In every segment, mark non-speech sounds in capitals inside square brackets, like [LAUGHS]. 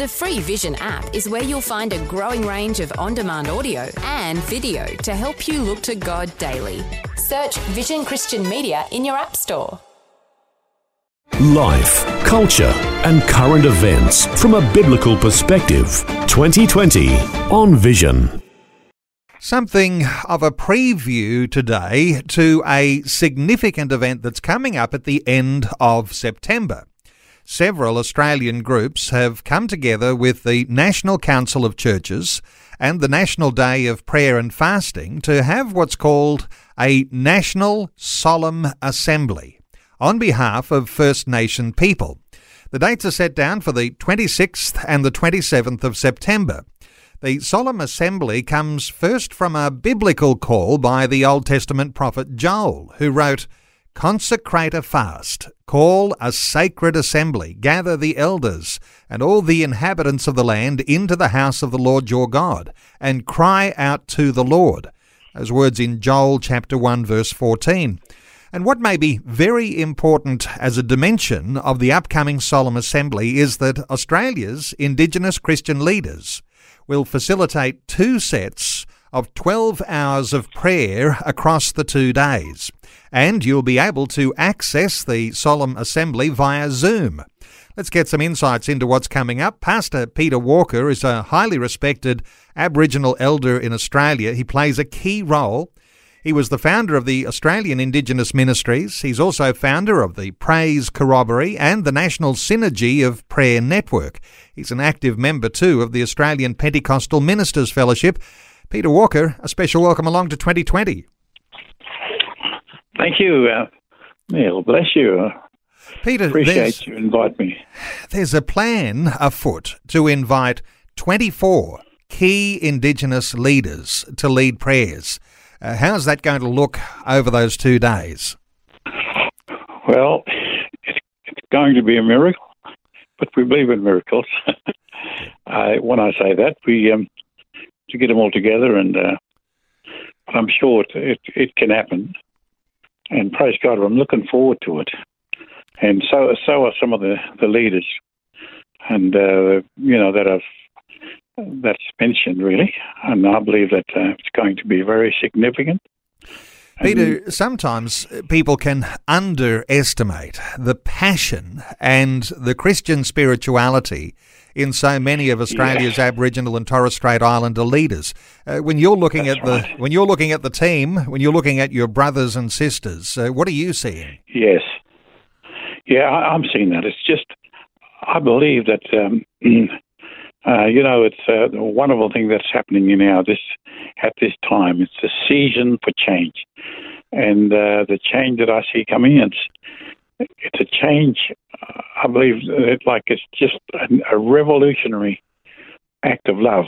The free Vision app is where you'll find a growing range of on demand audio and video to help you look to God daily. Search Vision Christian Media in your App Store. Life, culture, and current events from a biblical perspective. 2020 on Vision. Something of a preview today to a significant event that's coming up at the end of September. Several Australian groups have come together with the National Council of Churches and the National Day of Prayer and Fasting to have what's called a National Solemn Assembly on behalf of First Nation people. The dates are set down for the 26th and the 27th of September. The solemn assembly comes first from a biblical call by the Old Testament prophet Joel, who wrote, Consecrate a fast, call a sacred assembly, gather the elders and all the inhabitants of the land into the house of the Lord your God, and cry out to the Lord. Those words in Joel chapter 1, verse 14. And what may be very important as a dimension of the upcoming solemn assembly is that Australia's Indigenous Christian leaders will facilitate two sets of 12 hours of prayer across the two days. And you'll be able to access the solemn assembly via Zoom. Let's get some insights into what's coming up. Pastor Peter Walker is a highly respected Aboriginal elder in Australia. He plays a key role he was the founder of the Australian Indigenous Ministries. He's also founder of the Praise Corroboree and the National Synergy of Prayer Network. He's an active member, too, of the Australian Pentecostal Ministers Fellowship. Peter Walker, a special welcome along to 2020. Thank you. Uh, Neil, bless you. Peter, appreciate you invite me. There's a plan afoot to invite 24 key Indigenous leaders to lead prayers. Uh, how's that going to look over those two days? Well, it's, going to be a miracle, but we believe in miracles. [LAUGHS] I, when I say that, we um, to get them all together, and uh, I'm sure it, it, it can happen. And praise God, I'm looking forward to it. And so so are some of the, the leaders, and uh, you know that have that's mentioned, really. And I believe that uh, it's going to be very significant. Peter, sometimes people can underestimate the passion and the Christian spirituality in so many of Australia's yeah. Aboriginal and Torres Strait Islander leaders. Uh, when you're looking That's at the right. when you're looking at the team, when you're looking at your brothers and sisters, uh, what are you seeing? Yes, yeah, I, am seeing that. It's just I believe that um, [CLEARS THROAT] Uh, you know, it's a wonderful thing that's happening now this at this time. It's a season for change, and uh, the change that I see coming, it's it's a change. I believe it like it's just a, a revolutionary act of love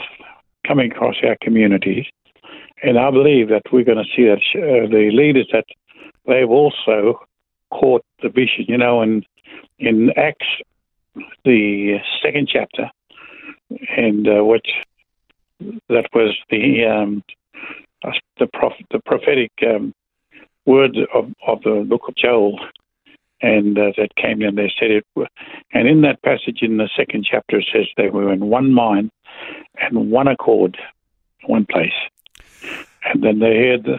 coming across our communities, and I believe that we're going to see that uh, the leaders that they've also caught the vision. You know, and in Acts, the second chapter and uh, which that was the um, the, prof, the prophetic um, word of, of the book of Joel, and uh, that came in there said it. And in that passage in the second chapter, it says they were in one mind and one accord, one place, and then they heard the,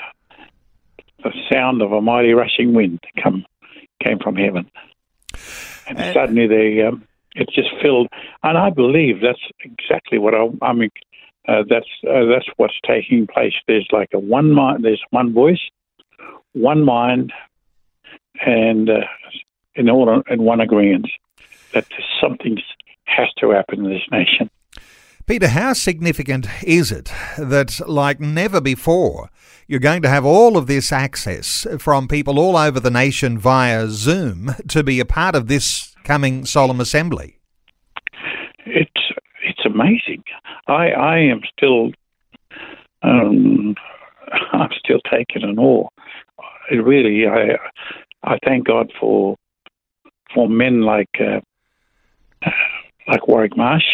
the sound of a mighty rushing wind come came from heaven, and, and suddenly they. Um, it's just filled, and I believe that's exactly what I, I mean. Uh, that's uh, that's what's taking place. There's like a one mind. There's one voice, one mind, and uh, in order in one agreement that something has to happen in this nation. Peter, how significant is it that, like never before, you're going to have all of this access from people all over the nation via Zoom to be a part of this coming solemn assembly? It's it's amazing. I I am still um, [LAUGHS] I'm still taken in awe. It really I I thank God for for men like uh, like Warwick Marsh,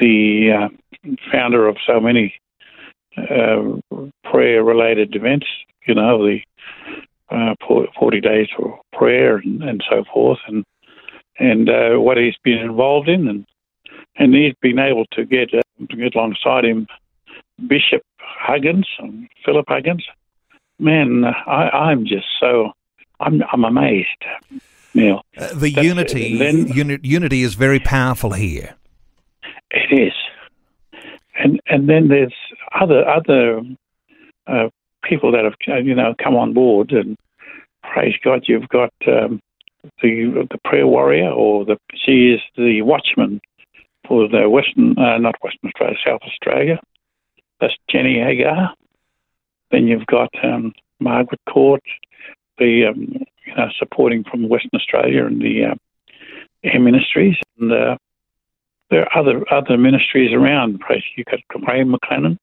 the uh, founder of so many uh, prayer related events. You know the uh, 40 days for prayer and, and so forth, and and uh, what he's been involved in, and and he's been able to get uh, to get alongside him Bishop Huggins, um, Philip Huggins. Man, I, I'm just so I'm I'm amazed, Neil. Uh, the unity then, uni- unity is very powerful here. It is, and and then there's other other uh, people that have you know come on board, and praise God, you've got um, the the prayer warrior, or the she is the watchman for the Western, uh, not Western Australia, South Australia. That's Jenny Hagger. Then you've got um, Margaret Court, the um, you know supporting from Western Australia and the uh, Air Ministries, and uh, there are other other ministries around. Praise You've got Graham McLennan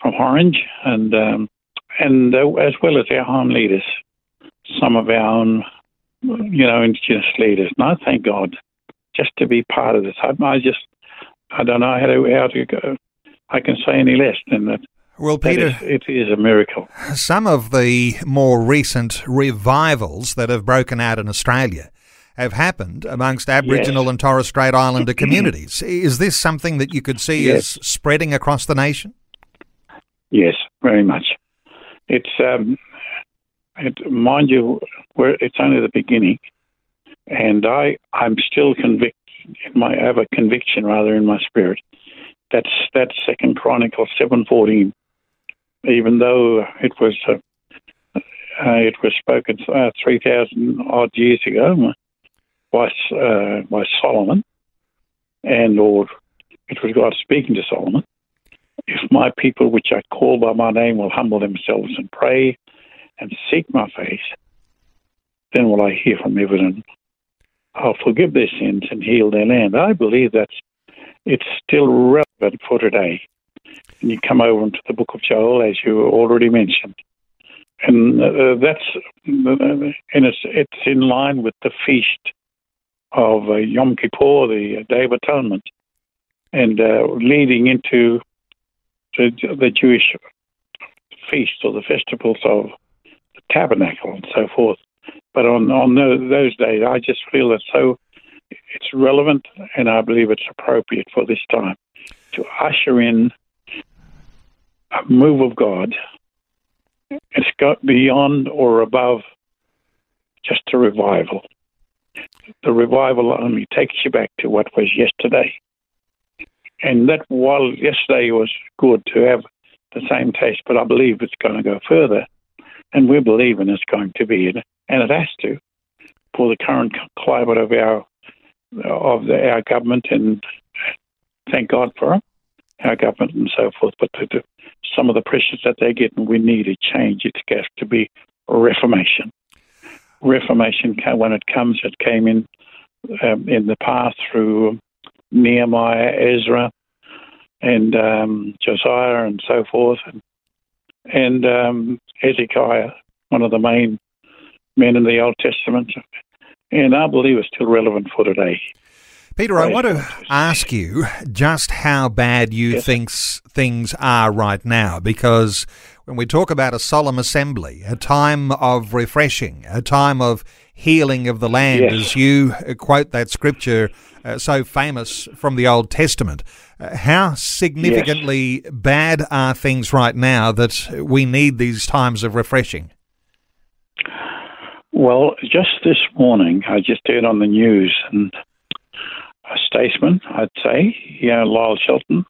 from Orange, and um, and uh, as well as our home leaders, some of our own, you know, Indigenous leaders. And I thank God just to be part of this. I, I just, I don't know how to how to go. I can say any less than that. Well, Peter, it is a miracle. Some of the more recent revivals that have broken out in Australia have happened amongst Aboriginal yes. and Torres Strait Islander [CLEARS THROAT] communities. Is this something that you could see yes. as spreading across the nation? Yes, very much. Um, it, mind you, it's only the beginning, and I I'm still convicted. In my I have a conviction rather in my spirit. That's that Second Chronicle seven fourteen. Even though it was uh, uh, it was spoken uh, three thousand odd years ago by uh, by Solomon, and or it was God speaking to Solomon. If my people, which I call by my name, will humble themselves and pray and seek my face, then will I hear from heaven I'll forgive their sins and heal their land. I believe that it's still relevant for today. And you come over into the book of Joel, as you already mentioned, and uh, that's and it's it's in line with the feast of uh, Yom Kippur, the Day of Atonement, and uh, leading into the, the Jewish feast or the festivals of the tabernacle and so forth. But on on those days, I just feel that so it's relevant, and I believe it's appropriate for this time to usher in a move of God. It's got beyond or above just a revival. The revival only takes you back to what was yesterday. And that while yesterday was good to have the same taste, but I believe it's going to go further. And we're believing it's going to be, and it has to, for the current climate of our of the, our government, and thank God for our government and so forth. But to, to, some of the pressures that they're getting, we need a change. It has to be reformation. Reformation, when it comes, it came in um, in the past through Nehemiah, Ezra, and um, Josiah, and so forth, and, and um, Hezekiah, one of the main men in the Old Testament. And I believe it's still relevant for today. Peter, I want to ask you just how bad you yes. think things are right now, because when we talk about a solemn assembly, a time of refreshing, a time of healing of the land, yes. as you quote that scripture uh, so famous from the Old Testament, uh, how significantly yes. bad are things right now that we need these times of refreshing? Well, just this morning, I just heard on the news and a statesman, I'd say, you know, Lyle Shelton,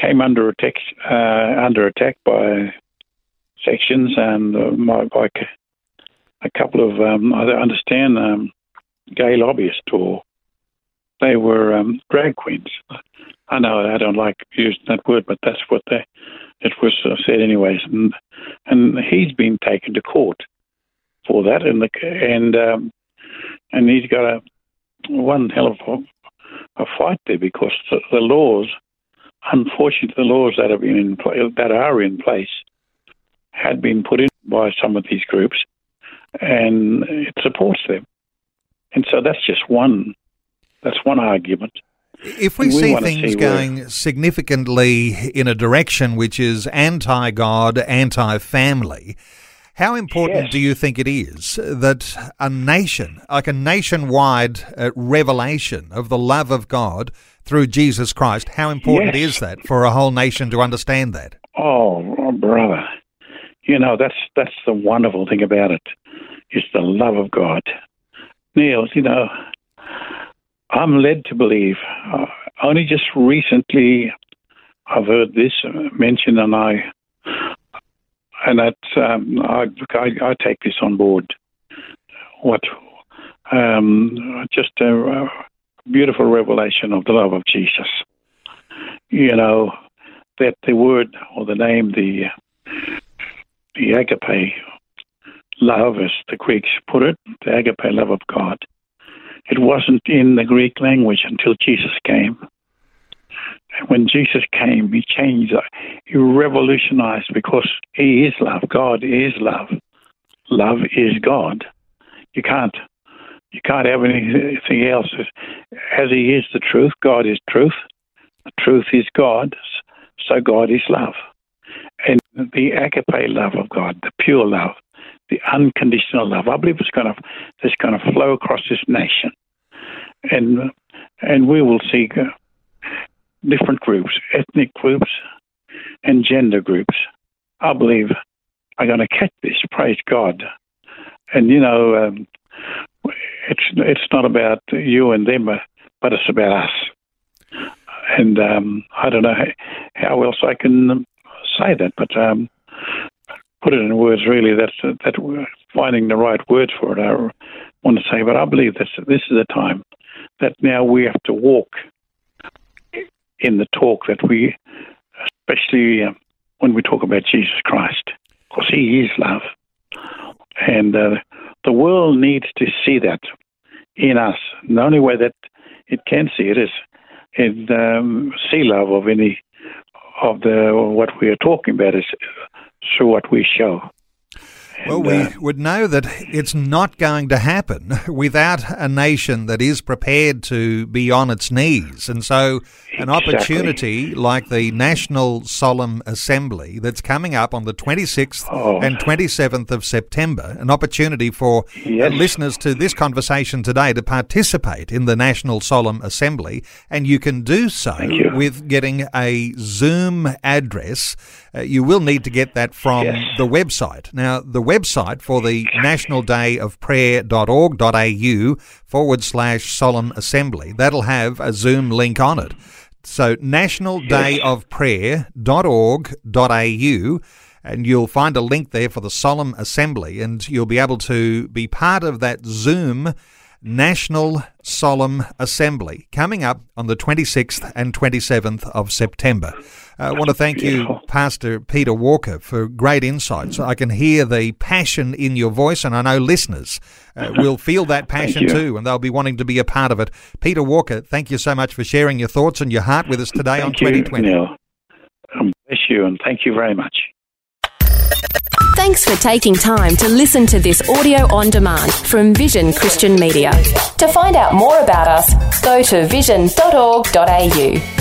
came under attack uh, under attack by sections and uh, by, a couple of um, I understand um, gay lobbyists or they were um, drag queens. I know I don't like using that word, but that's what they it was uh, said anyways. And and he's been taken to court for that, and the and um, and he's got a one hell of a, a fight there because the, the laws, unfortunately, the laws that have been in that are in place had been put in by some of these groups, and it supports them. And so that's just one. That's one argument. If we, we see things see going where... significantly in a direction which is anti God, anti family, How important Yes. do you think it is that a nation, like a nationwide uh, revelation of the love of God through Jesus Christ, how important Yes. is that for a whole nation to understand that? Oh, oh, brother, you know that's that's the wonderful thing about it. it is the love of God. Neil, you know, I'm led to believe. Uh, only just recently, I've heard this mentioned, and I and that um, I, I I take this on board. What um, just a, a beautiful revelation of the love of Jesus. You know that the word or the name, the the agape love, as the Greeks put it, the agape love of God. It wasn't in the Greek language until Jesus came. When Jesus came, he changed, he revolutionized because he is love. God is love. Love is God. You can't, you can't have anything else. As he is the truth, God is truth. The truth is God. So God is love. And the agape love of God, the pure love, the unconditional love, I believe it's going to, it's going to flow across this nation. And, and we will see uh, different groups, ethnic groups, and gender groups, I believe, are going to catch this. Praise God. And, you know, um, it's, it's not about you and them, uh, but it's about us. And um, I don't know how else I can say that, but um, put it in words really. That's that we're finding the right words for it. I want to say, but I believe this this is the time that now we have to walk in the talk that we, especially uh, when we talk about Jesus Christ, because He is love, and uh, the world needs to see that in us. And the only way that it can see it is in um, see love of any of the what we are talking about is through what we show. Well, And, we uh, would know that it's not going to happen [LAUGHS] without a nation that is prepared to be on its knees. And so, an Exactly. opportunity like the National Solemn Assembly that's coming up on the 26th Oh. and 27th of September, an opportunity for Yes. listeners to this conversation today to participate in the National Solemn Assembly. And you can do so with getting a Zoom address. Uh, you will need to get that from Yes. the website. Now, the website for the National Day of Prayer.org.au forward slash solemn assembly, that'll have a Zoom link on it. So, National Day of Prayer.org.au. And you'll find a link there for the solemn assembly, and you'll be able to be part of that Zoom National Solemn Assembly coming up on the 26th and 27th of September. I want to thank you, Pastor Peter Walker, for great insights. I can hear the passion in your voice, and I know listeners uh, [LAUGHS] will feel that passion too, and they'll be wanting to be a part of it. Peter Walker, thank you so much for sharing your thoughts and your heart with us today on thank you, 2020. Neil. Um, bless you, and thank you very much. Thanks for taking time to listen to this audio on demand from Vision Christian Media. To find out more about us, go to vision.org.au.